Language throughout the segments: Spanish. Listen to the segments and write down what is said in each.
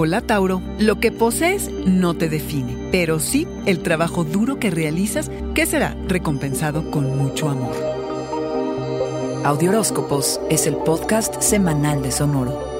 Hola Tauro, lo que posees no te define, pero sí el trabajo duro que realizas que será recompensado con mucho amor. Audioróscopos es el podcast semanal de Sonoro.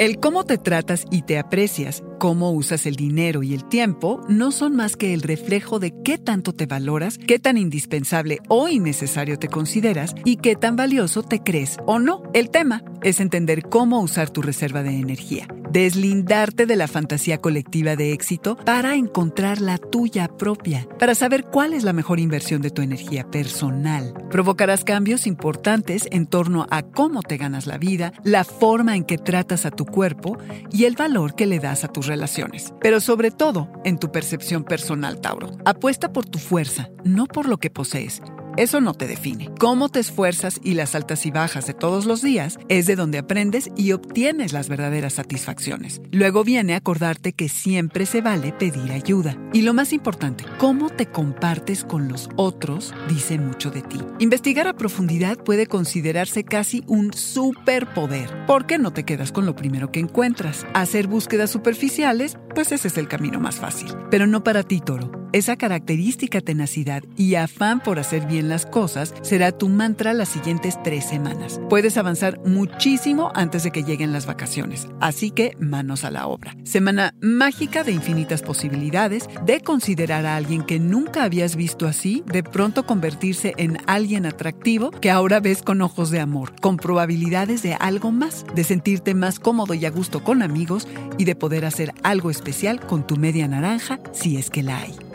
El cómo te tratas y te aprecias, cómo usas el dinero y el tiempo, no son más que el reflejo de qué tanto te valoras, qué tan indispensable o innecesario te consideras y qué tan valioso te crees o no. El tema es entender cómo usar tu reserva de energía deslindarte de la fantasía colectiva de éxito para encontrar la tuya propia, para saber cuál es la mejor inversión de tu energía personal. Provocarás cambios importantes en torno a cómo te ganas la vida, la forma en que tratas a tu cuerpo y el valor que le das a tus relaciones. Pero sobre todo en tu percepción personal, Tauro. Apuesta por tu fuerza, no por lo que posees eso no te define. Cómo te esfuerzas y las altas y bajas de todos los días es de donde aprendes y obtienes las verdaderas satisfacciones. Luego viene acordarte que siempre se vale pedir ayuda. Y lo más importante, cómo te compartes con los otros dice mucho de ti. Investigar a profundidad puede considerarse casi un superpoder. ¿Por qué no te quedas con lo primero que encuentras? Hacer búsquedas superficiales, pues ese es el camino más fácil. Pero no para ti, Toro. Esa característica tenacidad y afán por hacer bien las cosas será tu mantra las siguientes tres semanas. Puedes avanzar muchísimo antes de que lleguen las vacaciones, así que manos a la obra. Semana mágica de infinitas posibilidades, de considerar a alguien que nunca habías visto así, de pronto convertirse en alguien atractivo que ahora ves con ojos de amor, con probabilidades de algo más, de sentirte más cómodo y a gusto con amigos y de poder hacer algo especial con tu media naranja si es que la hay.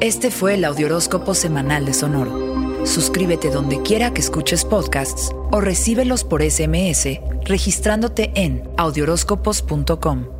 Este fue el Audioróscopo Semanal de Sonoro. Suscríbete donde quiera que escuches podcasts o recíbelos por SMS registrándote en audioróscopos.com.